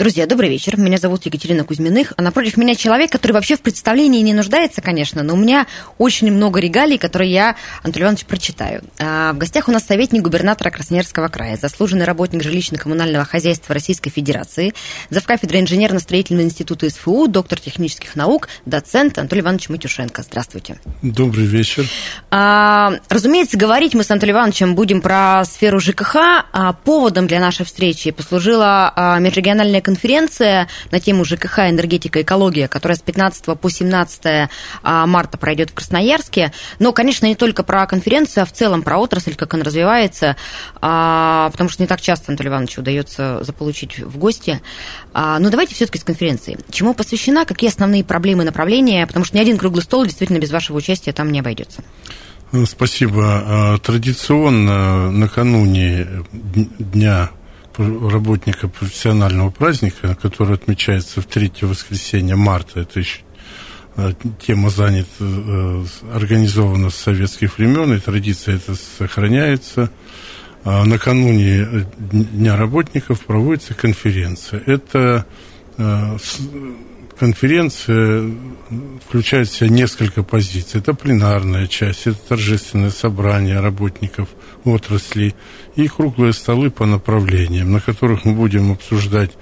Друзья, добрый вечер. Меня зовут Екатерина Кузьминых, а напротив меня человек, который вообще в представлении не нуждается, конечно, но у меня очень много регалий, которые я, Антон Иванович, прочитаю. А, в гостях у нас советник губернатора Красноярского края, заслуженный работник жилищно-коммунального хозяйства Российской Федерации, завкафедры инженерно-строительного института СФУ, доктор технических наук, доцент Анатолий Иванович Матюшенко. Здравствуйте. Добрый вечер. А, разумеется, говорить мы с Анатолием Ивановичем будем про сферу ЖКХ. А, поводом для нашей встречи послужила а, межрегиональная конференция на тему ЖКХ, энергетика, экология, которая с 15 по 17 а, марта пройдет в Красноярске. Но, конечно, не только про конференцию, а в целом про отрасль, как она развивается, а, потому что не так часто Анатолию Ивановичу удается заполучить в гости. А, Но давайте все-таки с конференции. Чему посвящена, какие основные проблемы и направления, потому что ни один круглый стол действительно без вашего участия там не обойдется. Ну, Спасибо. Традиционно накануне Дня работника профессионального праздника, который отмечается в третье воскресенье марта, это еще а, тема занята, э, организована с советских времен, и традиция эта сохраняется. А Накануне Дня работников проводится конференция. Это э, конференция включает в себя несколько позиций. Это пленарная часть, это торжественное собрание работников отрасли и круглые столы по направлениям, на которых мы будем обсуждать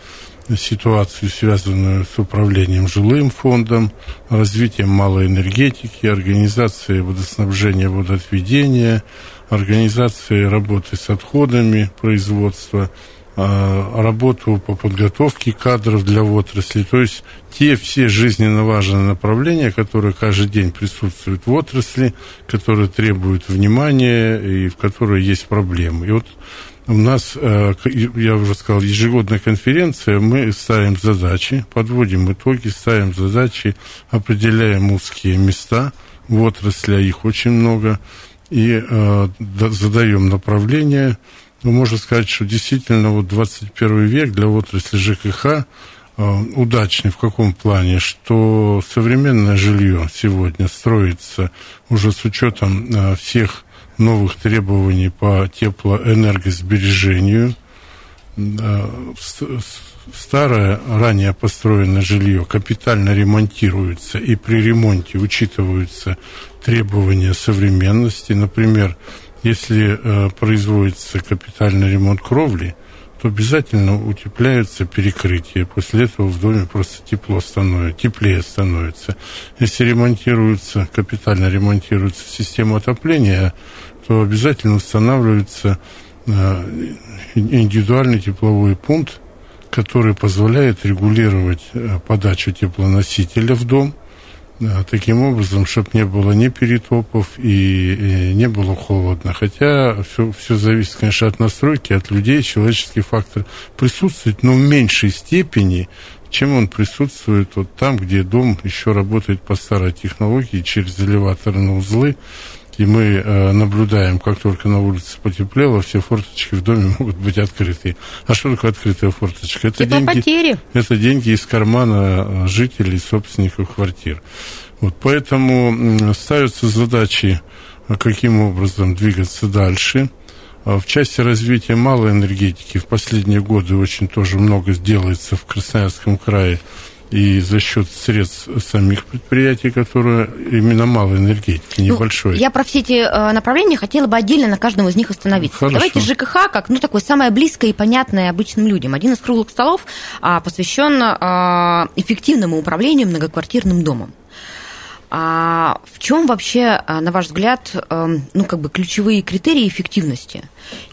ситуацию, связанную с управлением жилым фондом, развитием малой энергетики, организацией водоснабжения, водоотведения, организацией работы с отходами производства, работу по подготовке кадров для отрасли, то есть те все жизненно важные направления, которые каждый день присутствуют в отрасли, которые требуют внимания и в которые есть проблемы. И вот у нас, э, я уже сказал, ежегодная конференция, мы ставим задачи, подводим итоги, ставим задачи, определяем узкие места в отрасли, а их очень много, и э, да- задаем направление. Ну, можно сказать, что действительно вот 21 век для отрасли ЖКХ э, удачный в каком плане, что современное жилье сегодня строится уже с учетом э, всех новых требований по теплоэнергосбережению. Э, Старое, ранее построенное жилье капитально ремонтируется, и при ремонте учитываются требования современности. Например, если э, производится капитальный ремонт кровли, то обязательно утепляются перекрытия. После этого в доме просто тепло становится, теплее становится. Если ремонтируется, капитально ремонтируется система отопления, то обязательно устанавливается э, индивидуальный тепловой пункт, который позволяет регулировать э, подачу теплоносителя в дом, таким образом, чтобы не было ни перетопов и, и не было холодно. Хотя все, все зависит, конечно, от настройки, от людей, человеческий фактор присутствует, но в меньшей степени, чем он присутствует вот там, где дом еще работает по старой технологии через элеваторные узлы. И мы э, наблюдаем, как только на улице потеплело, все форточки в доме могут быть открыты. А что такое открытая форточка? Это деньги, Теплопотери. это деньги из кармана э, жителей, собственников квартир. Вот, поэтому ставятся задачи, а каким образом двигаться дальше. А В части развития малой энергетики в последние годы очень тоже много сделается в Красноярском крае и за счет средств самих предприятий, которые именно малой энергетики, небольшой. Ну, я про все эти э, направления хотела бы отдельно на каждом из них остановиться. Хорошо. Давайте ЖКХ как, ну, такое самое близкое и понятное обычным людям. Один из круглых столов а, посвящен а, эффективному управлению многоквартирным домом. А в чем вообще, а, на ваш взгляд, эм, ну, как бы ключевые критерии эффективности?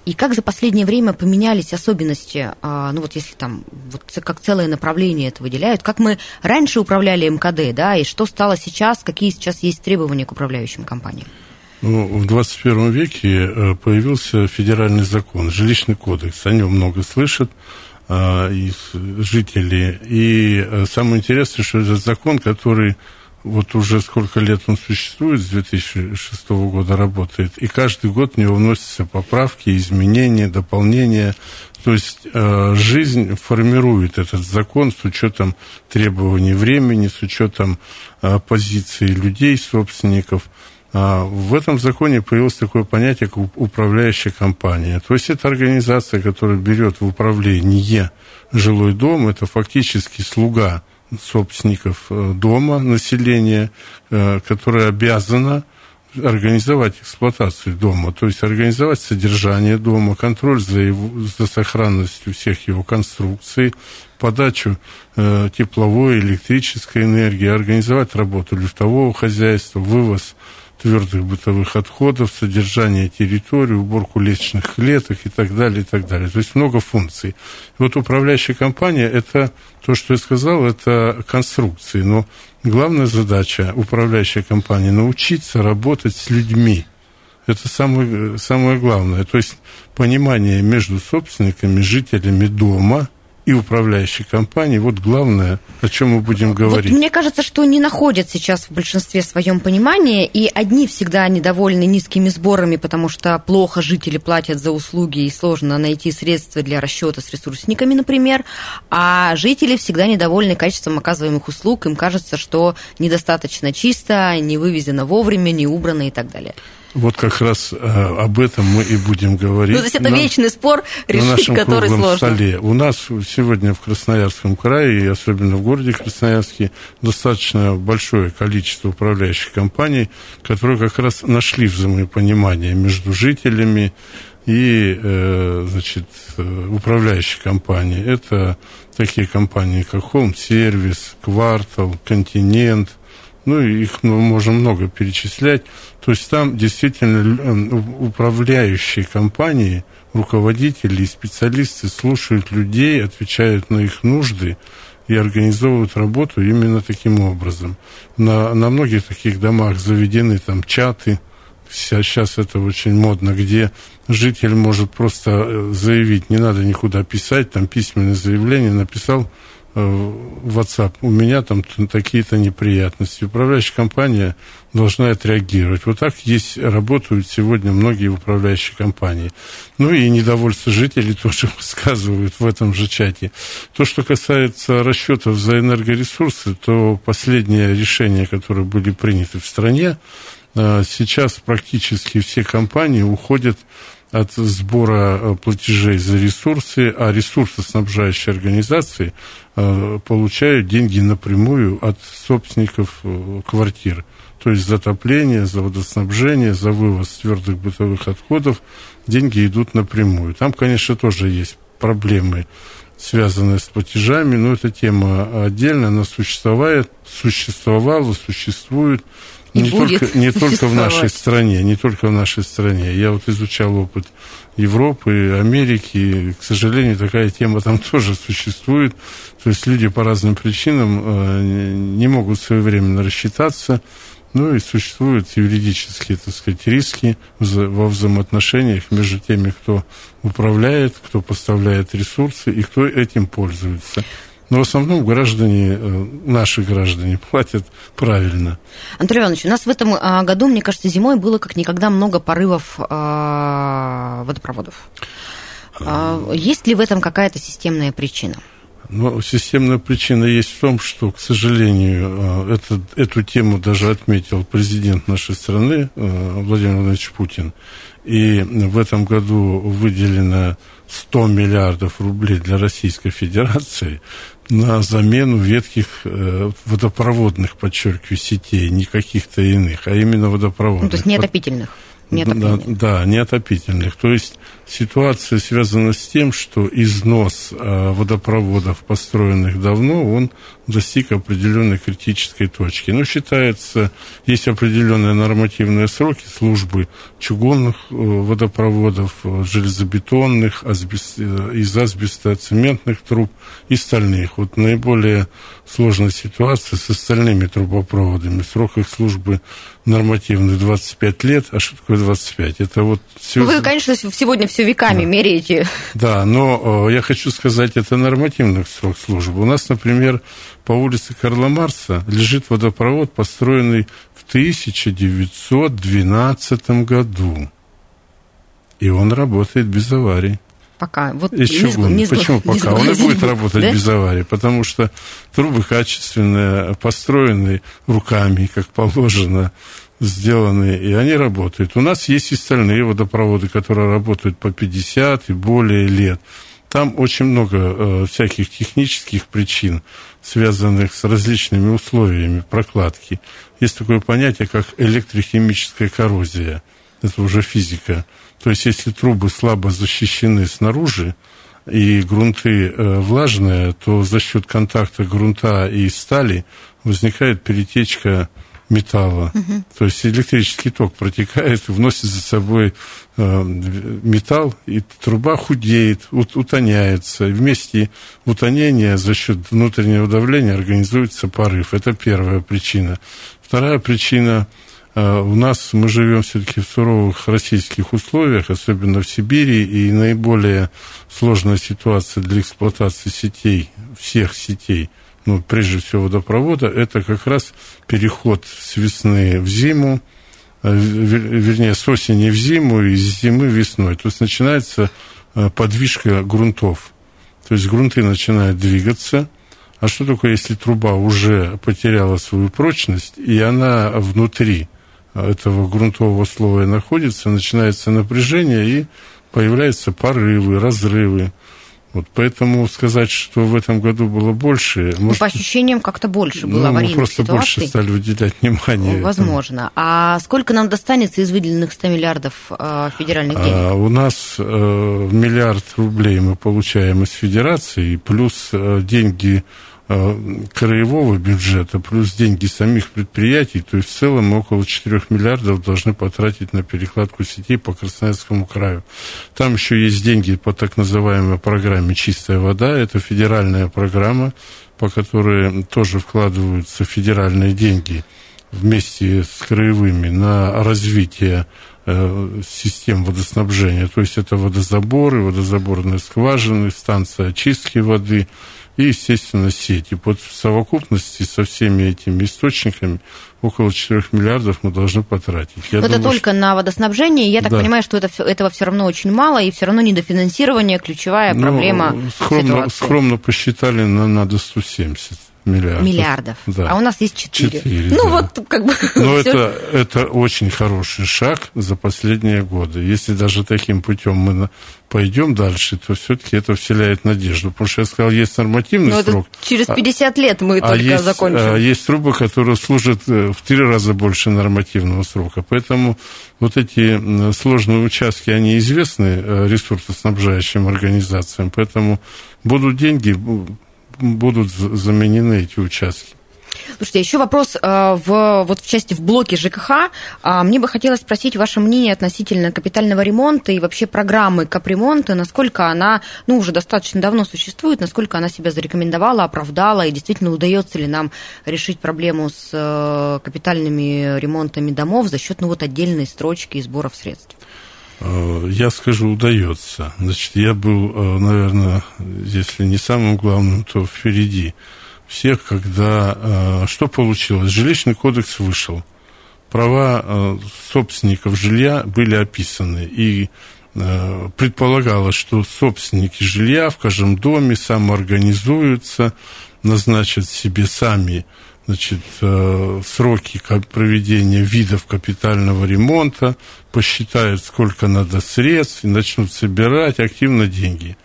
И как за последнее время поменялись особенности, а, ну, вот если там, вот как целое направление это выделяют, как мы раньше управляли МКД, да, и что стало сейчас, какие сейчас есть требования к управляющим компаниям? Ну, в 21 веке э, появился федеральный закон, жилищный кодекс. О нем много слышат э, из жителей. И э, самое интересное, что этот закон, который вот уже сколько лет он существует, с 2006 года работает, и каждый год в него вносятся поправки, изменения, дополнения. То есть э, жизнь формирует этот закон с учетом требований времени, с учетом э, позиции людей, собственников. А в этом законе появилось такое понятие, как управляющая компания. То есть это организация, которая берет в управление жилой дом, это фактически слуга собственников э, дома, населения, э, которое обязано организовать эксплуатацию дома, то есть организовать содержание дома, контроль за, его, за сохранностью всех его конструкций, подачу э, тепловой, электрической энергии, организовать работу лифтового хозяйства, вывоз твердых бытовых отходов, содержание территории, уборку лестничных клеток и так далее, и так далее. То есть много функций. Вот управляющая компания – это то, что я сказал, это конструкции. Но главная задача управляющей компании – научиться работать с людьми. Это самое, самое главное. То есть понимание между собственниками, жителями дома – и управляющей компании. Вот главное, о чем мы будем говорить. Вот мне кажется, что не находят сейчас в большинстве своем понимания, и одни всегда недовольны низкими сборами, потому что плохо жители платят за услуги, и сложно найти средства для расчета с ресурсниками, например, а жители всегда недовольны качеством оказываемых услуг, им кажется, что недостаточно чисто, не вывезено вовремя, не убрано и так далее. Вот как раз э, об этом мы и будем говорить. Ну, то есть это на, вечный спор, решить на нашем который сложно. столе. У нас сегодня в Красноярском крае, и особенно в городе Красноярске, достаточно большое количество управляющих компаний, которые как раз нашли взаимопонимание между жителями и э, значит, управляющие компании. Это такие компании, как Home Service, Квартал, Континент – ну, их мы можем много перечислять. То есть там действительно э, управляющие компании, руководители и специалисты слушают людей, отвечают на их нужды и организовывают работу именно таким образом. На, на многих таких домах заведены там чаты, сейчас это очень модно, где житель может просто э, заявить, не надо никуда писать, там письменное заявление написал, в WhatsApp, у меня там такие-то неприятности. Управляющая компания должна отреагировать. Вот так есть, работают сегодня многие управляющие компании. Ну и недовольство жителей тоже высказывают в этом же чате. То, что касается расчетов за энергоресурсы, то последние решения, которые были приняты в стране, э, сейчас практически все компании уходят от сбора э, платежей за ресурсы, а ресурсоснабжающие организации э, получают деньги напрямую от собственников э, квартир. То есть за отопление, за водоснабжение, за вывоз твердых бытовых отходов деньги идут напрямую. Там, конечно, тоже есть проблемы, связанные с платежами, но эта тема отдельно, она существует, существовала, существует и не только, не только в нашей стране, не только в нашей стране. Я вот изучал опыт Европы, Америки, к сожалению, такая тема там тоже существует. То есть люди по разным причинам э, не могут своевременно рассчитаться, ну и существуют юридические, так сказать, риски во взаимоотношениях между теми, кто управляет, кто поставляет ресурсы и кто этим пользуется. Но в основном граждане, э, наши граждане платят правильно. Анатолий Иванович, у нас в этом а, году, мне кажется, зимой было как никогда много порывов а, водопроводов. А, есть ли в этом какая-то системная причина? Ну, системная причина есть в том, что, к сожалению, это, эту тему даже отметил президент нашей страны Владимир Владимирович Путин. И в этом году выделено 100 миллиардов рублей для Российской Федерации на замену ветхих э, водопроводных, подчеркиваю, сетей, не каких-то иных, а именно водопроводных. Ну, то есть неотопительных. Да, да, неотопительных. То есть ситуация связана с тем, что износ э, водопроводов, построенных давно, он достиг определенной критической точки. Но считается, есть определенные нормативные сроки службы чугунных э, водопроводов, э, железобетонных, асбест, из асбестоцементных труб и стальных. Вот наиболее сложная ситуация с остальными трубопроводами. Срок их службы нормативный 25 лет. А что такое 25. Это вот все... Ну, вы, конечно, сегодня все веками да. меряете. Да, но я хочу сказать, это нормативный срок службы. У нас, например, по улице Карла Марса лежит водопровод, построенный в 1912 году. И он работает без аварий. Пока. Вот Еще не, не, Почему не пока? Он и будет работать да? без аварии, потому что трубы качественные, построенные руками, как положено, сделаны, и они работают. У нас есть и остальные водопроводы, которые работают по 50 и более лет. Там очень много э, всяких технических причин, связанных с различными условиями прокладки. Есть такое понятие, как электрохимическая коррозия. Это уже физика то есть, если трубы слабо защищены снаружи, и грунты э, влажные, то за счет контакта грунта и стали возникает перетечка металла. Угу. То есть электрический ток протекает, вносит за собой э, металл, и труба худеет, ут, утоняется. И вместе утонения за счет внутреннего давления организуется порыв. Это первая причина. Вторая причина у нас мы живем все-таки в суровых российских условиях, особенно в Сибири, и наиболее сложная ситуация для эксплуатации сетей, всех сетей, ну, прежде всего водопровода, это как раз переход с весны в зиму, а, вернее, с осени в зиму и с зимы весной. То есть начинается а, подвижка грунтов. То есть грунты начинают двигаться. А что такое, если труба уже потеряла свою прочность, и она внутри – этого грунтового слоя находится, начинается напряжение и появляются порывы, разрывы. Вот поэтому сказать, что в этом году было больше... Ну, может, по ощущениям, как-то больше было ну, аварийных мы просто ситуаций. больше стали уделять внимание. Ну, возможно. А сколько нам достанется из выделенных 100 миллиардов э, федеральных денег? А, у нас э, миллиард рублей мы получаем из федерации, плюс э, деньги краевого бюджета плюс деньги самих предприятий, то есть в целом мы около 4 миллиардов должны потратить на перекладку сетей по Красноярскому краю. Там еще есть деньги по так называемой программе «Чистая вода». Это федеральная программа, по которой тоже вкладываются федеральные деньги вместе с краевыми на развитие э, систем водоснабжения. То есть это водозаборы, водозаборные скважины, станция очистки воды – и, естественно, сети. Вот в совокупности со всеми этими источниками около 4 миллиардов мы должны потратить. Я это думаю, только что... на водоснабжение. Я так да. понимаю, что это, этого все равно очень мало, и все равно недофинансирование ключевая ну, проблема скромно, ситуации. Скромно посчитали, на надо 170 миллиардов. Миллиардов. Да. А у нас есть 4. 4 ну, да. вот как бы... Но это, это очень хороший шаг за последние годы. Если даже таким путем мы пойдем дальше, то все-таки это вселяет надежду. Потому что я сказал, есть нормативный Но срок. через 50 а, лет мы а только есть, закончим. А есть трубы, которые служат э, в три раза больше нормативного срока. Поэтому вот эти сложные участки, они известны э, ресурсоснабжающим организациям. Поэтому будут деньги, будут заменены эти участки. Слушайте, еще вопрос э, в, вот в части в блоке ЖКХ. А, мне бы хотелось спросить ваше мнение относительно капитального ремонта и вообще программы капремонта, насколько она, ну, уже достаточно давно существует, насколько она себя зарекомендовала, оправдала, и действительно удается ли нам решить проблему с э, капитальными ремонтами домов за счет, ну, вот отдельной строчки и сборов средств? Э, я скажу, удается. Значит, я был, э, наверное, если не самым главным, то впереди всех, когда... Э, что получилось? Жилищный кодекс вышел. Права собственников жилья были описаны. И предполагалось, что собственники жилья в каждом доме самоорганизуются, назначат себе сами значит, э, сроки проведения видов капитального ремонта, посчитают, сколько надо средств, и начнут собирать активно деньги.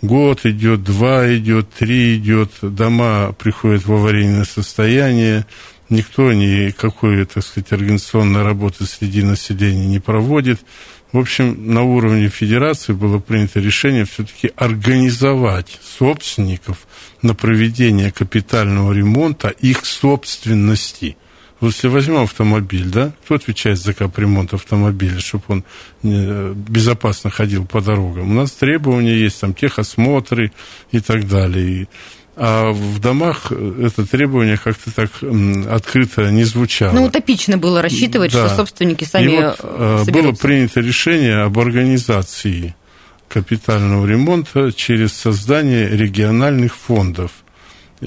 Год идет, два идет, три идет, дома приходят в аварийное состояние, никто никакой, так сказать, организационной работы среди населения не проводит. В общем, на уровне федерации было принято решение все-таки организовать собственников на проведение капитального ремонта их собственности. Вот если возьмем автомобиль, да, кто отвечает за капремонт автомобиля, чтобы он э, безопасно ходил по дорогам? У нас требования есть, там, техосмотры и так далее. А в домах это требование как-то так открыто не звучало. Ну, утопично было рассчитывать, да. что собственники сами И вот, соберутся. было принято решение об организации капитального ремонта через создание региональных фондов.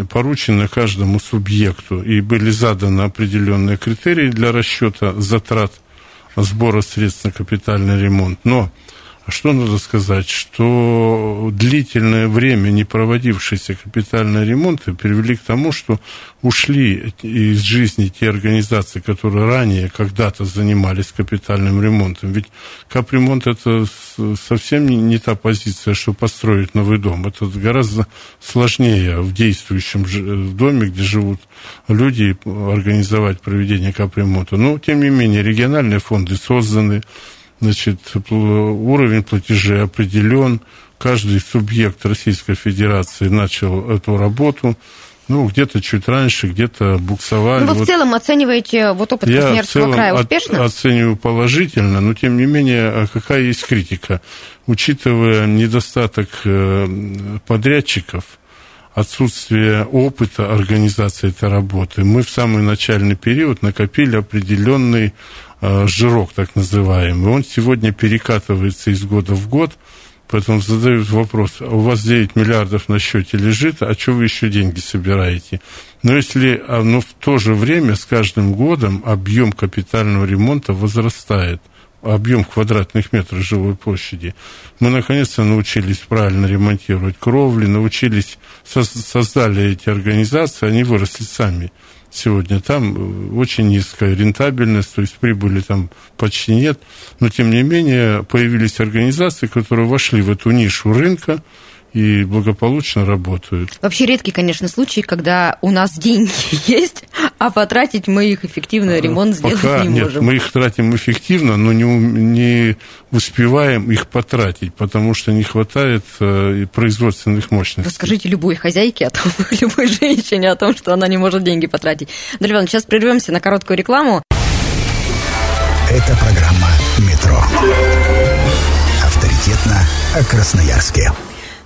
Поручено каждому субъекту, и были заданы определенные критерии для расчета затрат сбора средств на капитальный ремонт. Но что надо сказать? Что длительное время не проводившиеся капитальные ремонты привели к тому, что ушли из жизни те организации, которые ранее когда-то занимались капитальным ремонтом. Ведь капремонт это совсем не та позиция, что построить новый дом. Это гораздо сложнее в действующем доме, где живут люди, организовать проведение капремонта. Но, тем не менее, региональные фонды созданы, значит, уровень платежей определен, каждый субъект Российской Федерации начал эту работу, ну, где-то чуть раньше, где-то буксовали. Ну, вы вот в целом оцениваете вот опыт Я Красноярского края успешно? Я оцениваю положительно, но, тем не менее, а какая есть критика? Учитывая недостаток э, подрядчиков, отсутствие опыта организации этой работы, мы в самый начальный период накопили определенный Э, жирок так называемый, он сегодня перекатывается из года в год, поэтому задают вопрос, а у вас 9 миллиардов на счете лежит, а что вы еще деньги собираете? Но если а, но в то же время с каждым годом объем капитального ремонта возрастает, объем квадратных метров жилой площади. Мы наконец-то научились правильно ремонтировать кровли, научились, создали эти организации, они выросли сами сегодня. Там э, очень низкая рентабельность, то есть прибыли там почти нет. Но, тем не менее, появились организации, которые вошли в эту нишу рынка, и благополучно работают. Вообще редкий, конечно, случай, когда у нас деньги есть, а потратить мы их эффективно, ремонт сделать Пока не нет, можем. мы их тратим эффективно, но не, не успеваем их потратить, потому что не хватает э, производственных мощностей. Расскажите любой хозяйке, о том, любой женщине о том, что она не может деньги потратить. Дарья сейчас прервемся на короткую рекламу. Это программа «Метро». Авторитетно о Красноярске.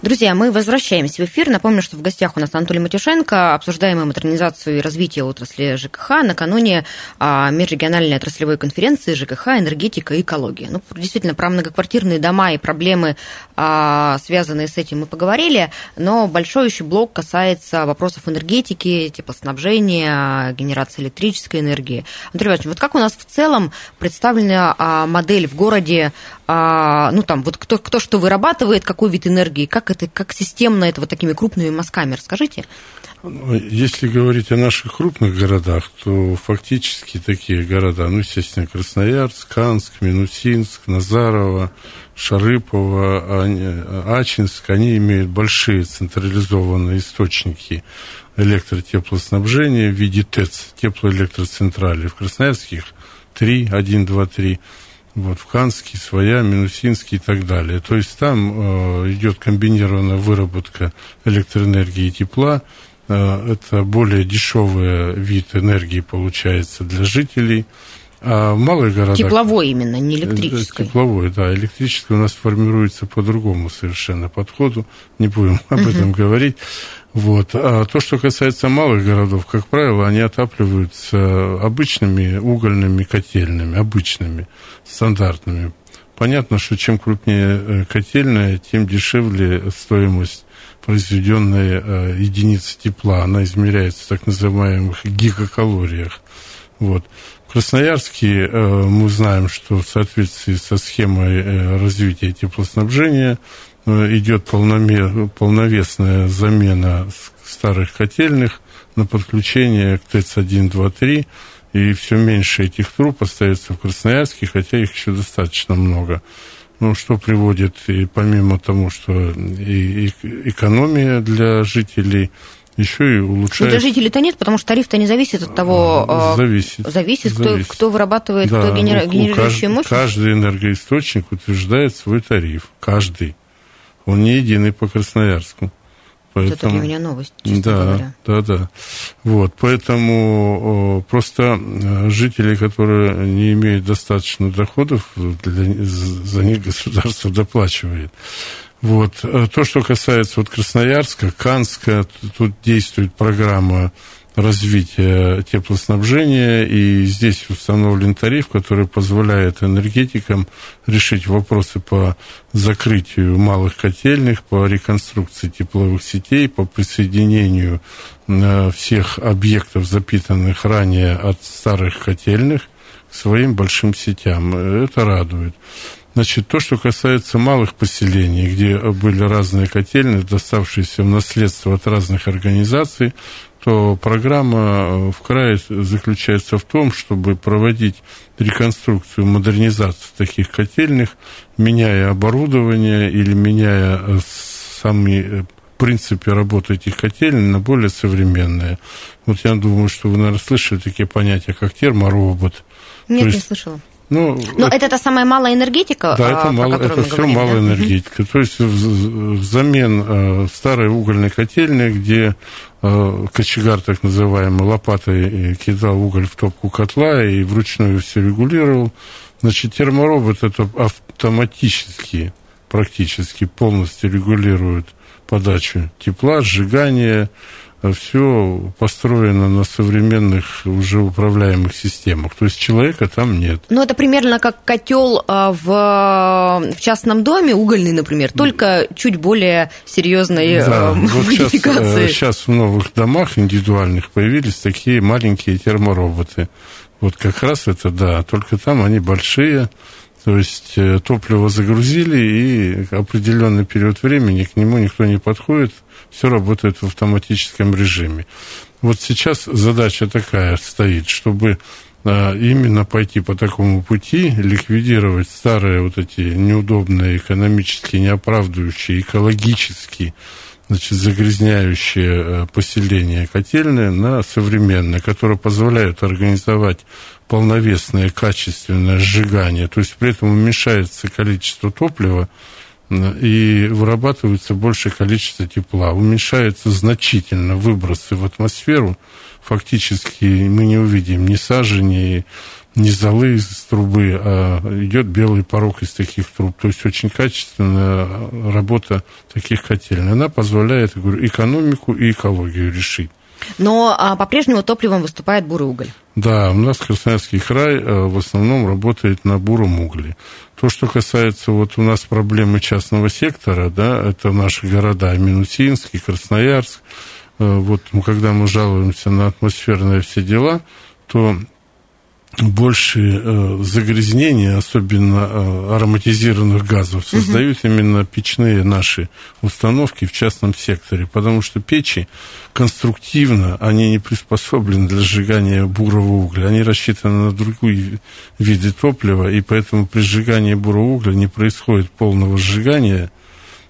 Друзья, мы возвращаемся в эфир. Напомню, что в гостях у нас Анатолий Матюшенко. Обсуждаем мы модернизацию и развитие отрасли ЖКХ накануне а, межрегиональной отраслевой конференции ЖКХ, энергетика и экология. Ну, действительно, про многоквартирные дома и проблемы, а, связанные с этим, мы поговорили, но большой еще блок касается вопросов энергетики, теплоснабжения, генерации электрической энергии. Анатолий Иванович, вот как у нас в целом представлена а, модель в городе, ну, там, вот кто, кто что вырабатывает, какой вид энергии, как это, как системно это вот такими крупными мазками? Расскажите. Ну, если говорить о наших крупных городах, то фактически такие города, ну, естественно, Красноярск, Канск, Минусинск, Назарово, Шарыпово, Ачинск, они имеют большие централизованные источники электротеплоснабжения в виде ТЭЦ, теплоэлектроцентрали. В Красноярске их 3, 1, 2, 3 вот, в Ханске своя, Минусинский и так далее. То есть там э, идет комбинированная выработка электроэнергии и тепла. Э, это более дешевый вид энергии получается для жителей. А в малых городах... Тепловой именно, не электрический. Тепловой, да. Электрический у нас формируется по другому совершенно подходу. Не будем об этом говорить. Вот. А то, что касается малых городов, как правило, они отапливаются обычными угольными котельными, обычными, стандартными. Понятно, что чем крупнее э, котельная, тем дешевле стоимость произведенной э, единицы тепла. Она измеряется в так называемых гигакалориях. Вот. В Красноярске э, мы знаем, что в соответствии со схемой развития теплоснабжения Э, идет полновесная замена старых котельных на подключение к ТЭЦ-1, 2, 3, и все меньше этих труб остается в Красноярске, хотя их еще достаточно много. Ну, что приводит, и помимо того, что и экономия для жителей, еще и улучшает... Но для жителей-то нет, потому что тариф-то не зависит от того... А, зависит. Зависит, кто, зависит. кто вырабатывает, да, кто генер... генерирующую мощность. Каждый энергоисточник утверждает свой тариф. Каждый. Он не единый по Красноярску. Поэтому, это для меня новость, да, говоря. Да, да. Вот, поэтому просто э, жители, которые не имеют достаточно доходов, для, за них государство доплачивает. Вот. То, что касается вот Красноярска, Канска, тут действует программа развития теплоснабжения, и здесь установлен тариф, который позволяет энергетикам решить вопросы по закрытию малых котельных, по реконструкции тепловых сетей, по присоединению э, всех объектов, запитанных ранее от старых котельных, своим большим сетям. Это радует. Значит, то, что касается малых поселений, где были разные котельные, доставшиеся в наследство от разных организаций, то программа э, в крае заключается в том, чтобы проводить реконструкцию, модернизацию таких котельных, меняя оборудование или меняя э, сами э, принципе работы этих котелен на более современные. Вот я думаю, что вы, наверное, слышали такие понятия, как терморобот. Нет, есть, не слышала. Ну, Но это, это та самая малая энергетика, да, это, мало, это все говорим, малая да? энергетика. То есть взамен э, старой угольной котельной, где э, кочегар, так называемый, лопатой кидал уголь в топку котла и вручную все регулировал. Значит, терморобот это автоматически, практически полностью регулирует подачу тепла, сжигание, все построено на современных уже управляемых системах. То есть человека там нет. Ну, это примерно как котел а, в, в частном доме, угольный, например, только чуть более серьезной да, а, вот. Сейчас, сейчас в новых домах индивидуальных появились такие маленькие термороботы. Вот как раз это, да, только там они большие, то есть э, топливо загрузили, и определенный период времени к нему никто не подходит, все работает в автоматическом режиме. Вот сейчас задача такая стоит, чтобы а, именно пойти по такому пути, ликвидировать старые вот эти неудобные, экономически неоправдывающие, экологически значит, загрязняющие э, поселения котельные на современные, которые позволяют организовать полновесное, качественное сжигание, то есть при этом уменьшается количество топлива, и вырабатывается большее количество тепла. Уменьшаются значительно выбросы в атмосферу. Фактически мы не увидим ни сажи, ни, ни золы из трубы, а идет белый порог из таких труб. То есть очень качественная работа таких котель. Она позволяет я говорю, экономику и экологию решить. Но а, по-прежнему топливом выступает бурый уголь. Да, у нас Красноярский край а, в основном работает на буром угле. То, что касается вот у нас проблемы частного сектора, да, это наши города Минусинский, Красноярск. А, вот когда мы жалуемся на атмосферные все дела, то больше э, загрязнения, особенно э, ароматизированных газов, создают угу. именно печные наши установки в частном секторе, потому что печи конструктивно, они не приспособлены для сжигания бурого угля, они рассчитаны на другие виды топлива, и поэтому при сжигании бурого угля не происходит полного сжигания,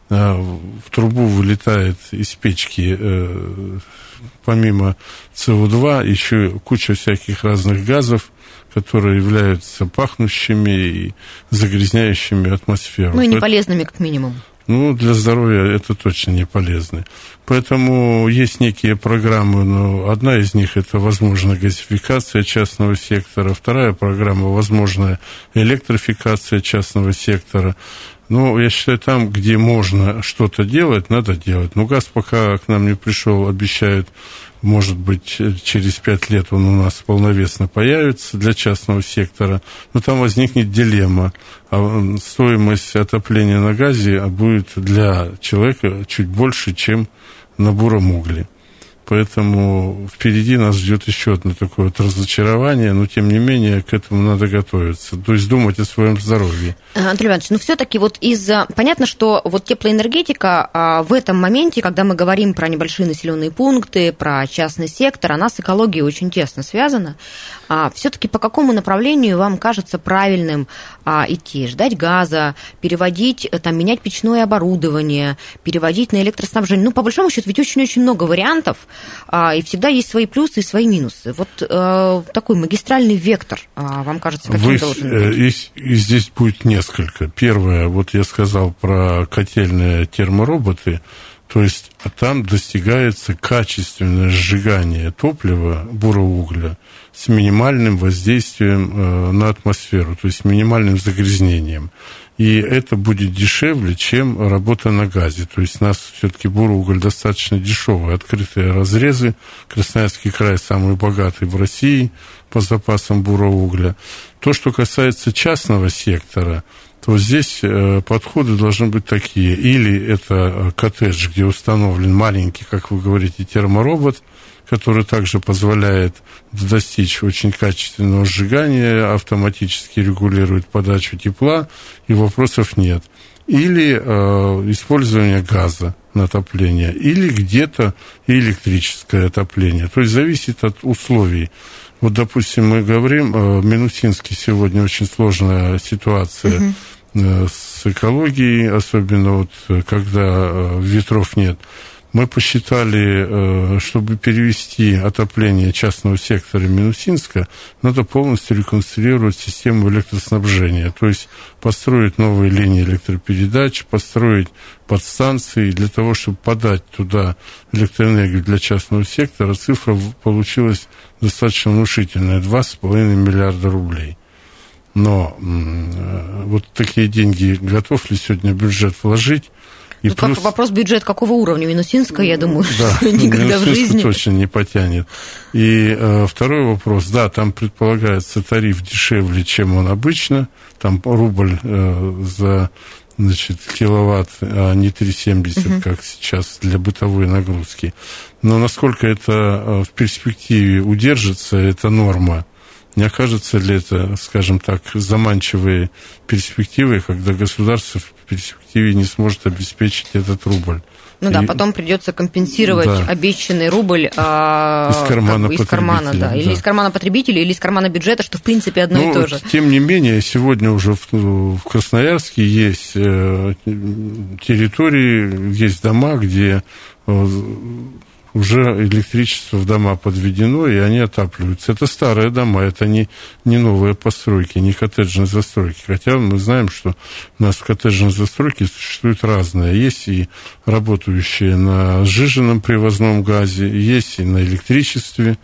а в трубу вылетает из печки э, помимо СО2 еще куча всяких разных газов, которые являются пахнущими и загрязняющими атмосферу. Ну и неполезными, как минимум. Ну, для здоровья это точно не полезно. Поэтому есть некие программы, но одна из них это возможная газификация частного сектора, вторая программа возможная электрификация частного сектора. Ну, я считаю, там, где можно что-то делать, надо делать. Но газ пока к нам не пришел, обещают может быть, через пять лет он у нас полновесно появится для частного сектора, но там возникнет дилемма. А стоимость отопления на газе будет для человека чуть больше, чем на буром угле. Поэтому впереди нас ждет еще одно такое вот разочарование, но тем не менее к этому надо готовиться. То есть думать о своем здоровье. Э, Андрей Иванович, ну все-таки вот из-за... Понятно, что вот теплоэнергетика а, в этом моменте, когда мы говорим про небольшие населенные пункты, про частный сектор, она с экологией очень тесно связана. А все-таки по какому направлению вам кажется правильным а, идти? Ждать газа, переводить, э, там, менять печное оборудование, переводить на электроснабжение? Ну, по большому счету, ведь очень-очень много вариантов, а, и всегда есть свои плюсы и свои минусы. Вот э, такой магистральный вектор, а, вам кажется, каким Вы, должен быть? И, и здесь будет несколько. Первое, вот я сказал про котельные термороботы. То есть а там достигается качественное сжигание топлива, буроугля, с минимальным воздействием э, на атмосферу, то есть минимальным загрязнением. И это будет дешевле, чем работа на газе. То есть у нас все-таки буроуголь достаточно дешевый. Открытые разрезы. Красноярский край самый богатый в России по запасам буроугля. То, что касается частного сектора, то здесь э, подходы должны быть такие. Или это э, коттедж, где установлен маленький, как вы говорите, терморобот, который также позволяет достичь очень качественного сжигания, автоматически регулирует подачу тепла, и вопросов нет. Или э, использование газа отопление, или где-то электрическое отопление. То есть зависит от условий. Вот, допустим, мы говорим, э, Минусинский сегодня очень сложная ситуация угу. с экологией, особенно вот э, когда ветров нет. Мы посчитали, э, чтобы перевести отопление частного сектора Минусинска, надо полностью реконструировать систему электроснабжения, то есть построить новые линии электропередач, построить подстанции для того, чтобы подать туда электроэнергию для частного сектора. Цифра получилась достаточно внушительная, 2,5 миллиарда рублей. Но э, вот такие деньги готов ли сегодня бюджет вложить? И Тут плюс... вопрос бюджет какого уровня? Минусинского, я думаю, да, никогда в жизни. точно не потянет. И э, второй вопрос. Да, там предполагается тариф дешевле, чем он обычно. Там рубль э, за значит, киловатт, а не 3,70, угу. как сейчас для бытовой нагрузки. Но насколько это э, в перспективе удержится, эта норма, не окажется ли это, скажем так, заманчивой перспективой, когда государство перспективе не сможет обеспечить этот рубль? Ну и, да, потом придется компенсировать да. обещанный рубль а, из кармана, как бы, из кармана да. Или да. из кармана потребителя, или из кармана бюджета, что в принципе одно ну, и то же. Тем не менее, сегодня уже в, в Красноярске есть э, территории, есть дома, где э, уже электричество в дома подведено, и они отапливаются. Это старые дома, это не, не новые постройки, не коттеджные застройки. Хотя мы знаем, что у нас в коттеджной застройке существуют разные. Есть и работающие на сжиженном привозном газе, есть и на электричестве,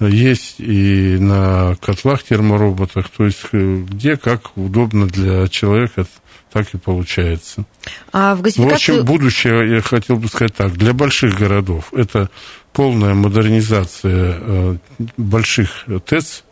есть и на котлах термороботах, то есть э, где как удобно для человека так и получается. А в газификацию... В общем, будущее, я хотел бы сказать так, для больших городов это полная модернизация э, больших ТЭЦ,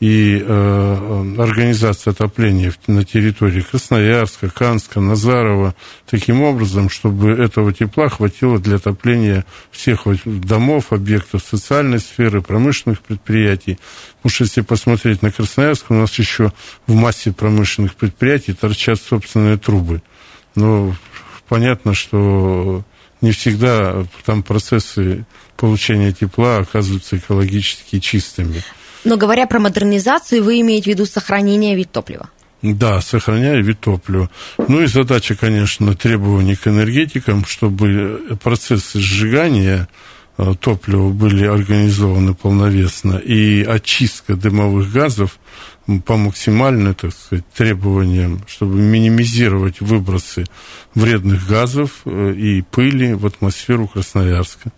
и э, организация отопления на территории Красноярска, Канска, Назарова, таким образом, чтобы этого тепла хватило для отопления всех домов, объектов социальной сферы, промышленных предприятий. Потому что если посмотреть на Красноярск, у нас еще в массе промышленных предприятий торчат собственные трубы. Но понятно, что не всегда там процессы получения тепла оказываются экологически чистыми. Но говоря про модернизацию, вы имеете в виду сохранение вид топлива? Да, сохраняя вид топлива. Ну и задача, конечно, требований к энергетикам, чтобы процессы сжигания э, топлива были организованы полновесно, и очистка дымовых газов по максимальным, так сказать, требованиям, чтобы минимизировать выбросы вредных газов э, и пыли в атмосферу Красноярска.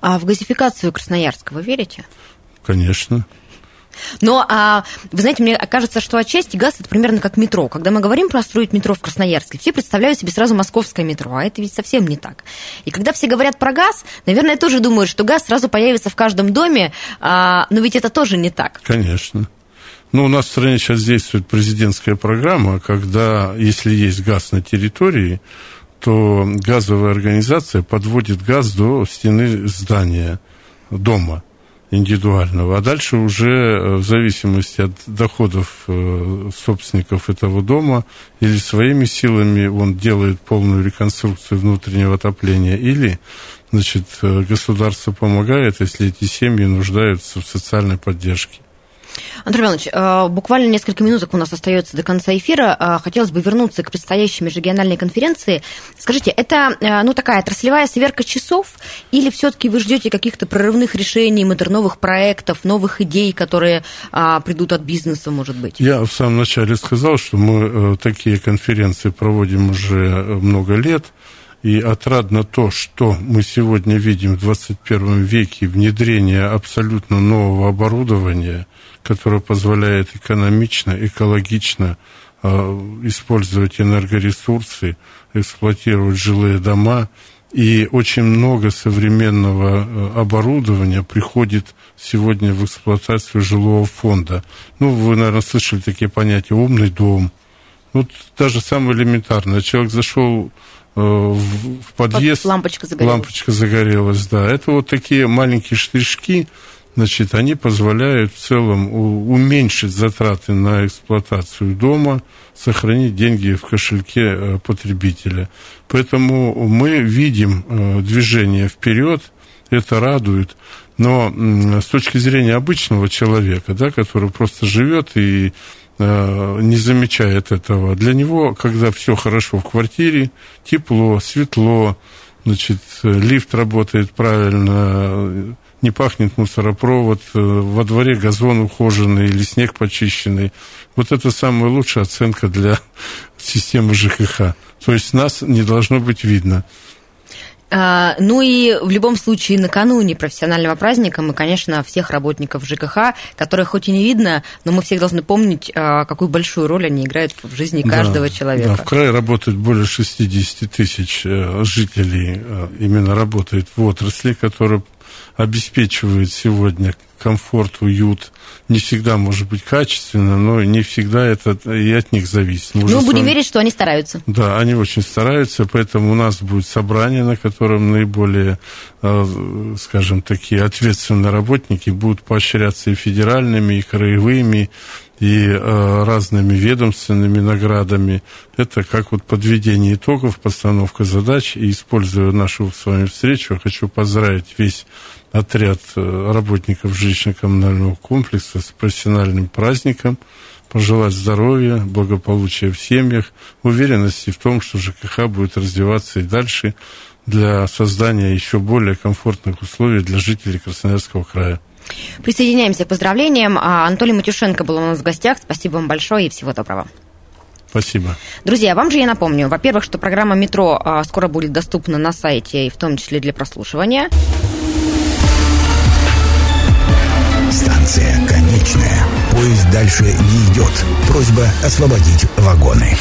А в газификацию Красноярска вы верите? Конечно. Но, а, вы знаете, мне кажется, что отчасти газ это примерно как метро. Когда мы говорим про строить метро в Красноярске, все представляют себе сразу московское метро, а это ведь совсем не так. И когда все говорят про газ, наверное, тоже думают, что газ сразу появится в каждом доме, а, но ведь это тоже не так. Конечно. Ну, у нас в стране сейчас действует президентская программа, когда, если есть газ на территории, то газовая организация подводит газ до стены здания, дома индивидуального. А дальше уже э, в зависимости от доходов э, собственников этого дома или своими силами он делает полную реконструкцию внутреннего отопления, или значит, э, государство помогает, если эти семьи нуждаются в социальной поддержке. Андрей Иванович, э, буквально несколько минуток у нас остается до конца эфира. Э, хотелось бы вернуться к предстоящей межрегиональной конференции. Скажите, это э, ну, такая отраслевая сверка часов или все-таки вы ждете каких-то прорывных решений, модерновых проектов, новых идей, которые придут от бизнеса, может быть? Я в самом начале сказал, что мы такие конференции проводим уже много лет. И отрадно то, что мы сегодня видим в 21 веке, внедрение абсолютно нового оборудования, которое позволяет экономично, экологично э, использовать энергоресурсы, эксплуатировать жилые дома. И очень много современного э, оборудования приходит сегодня в эксплуатацию жилого фонда. Ну, вы, наверное, слышали такие понятия «умный дом». Вот даже самое элементарное. Человек зашел э, в, подъезд. Лампочка загорелась. Лампочка загорелась, да. Это вот такие маленькие штырьшки, значит, они позволяют в целом уменьшить затраты на эксплуатацию дома, сохранить деньги в кошельке э, потребителя. Поэтому мы видим э, движение вперед, это радует. Но с точки зрения обычного человека, да, который просто живет и э, не замечает этого, для него, когда все хорошо в квартире, тепло, светло, значит, лифт работает правильно, не пахнет мусоропровод, э, во дворе газон ухоженный или снег почищенный. Вот это самая лучшая оценка для системы ЖКХ. То есть нас не должно быть видно. А, ну и в любом случае накануне профессионального праздника мы, конечно, всех работников ЖКХ, которых хоть и не видно, но мы всех должны помнить, а, какую большую роль они играют в жизни каждого да, человека. Да, в крае работает более 60 тысяч э, жителей, э, именно работает в отрасли, которая обеспечивает сегодня комфорт, уют. Не всегда может быть качественно, но не всегда это и от них зависит. Мы ну, будем вами... верить, что они стараются. Да, они очень стараются, поэтому у нас будет собрание, на котором наиболее, э, скажем, такие ответственные работники будут поощряться и федеральными, и краевыми, и э, разными ведомственными наградами. Это как вот подведение итогов, постановка задач. И используя нашу с вами встречу, я хочу поздравить весь отряд э, работников жилищно-коммунального комплекса с профессиональным праздником, пожелать здоровья, благополучия в семьях, уверенности в том, что ЖКХ будет развиваться и дальше для создания еще более комфортных условий для жителей Красноярского края. Присоединяемся к поздравлениям. А, Анатолий Матюшенко был у нас в гостях. Спасибо вам большое и всего доброго. Спасибо. Друзья, вам же я напомню, во-первых, что программа «Метро» а, скоро будет доступна на сайте, и в том числе для прослушивания. Станция конечная. Поезд дальше не идет. Просьба освободить вагоны.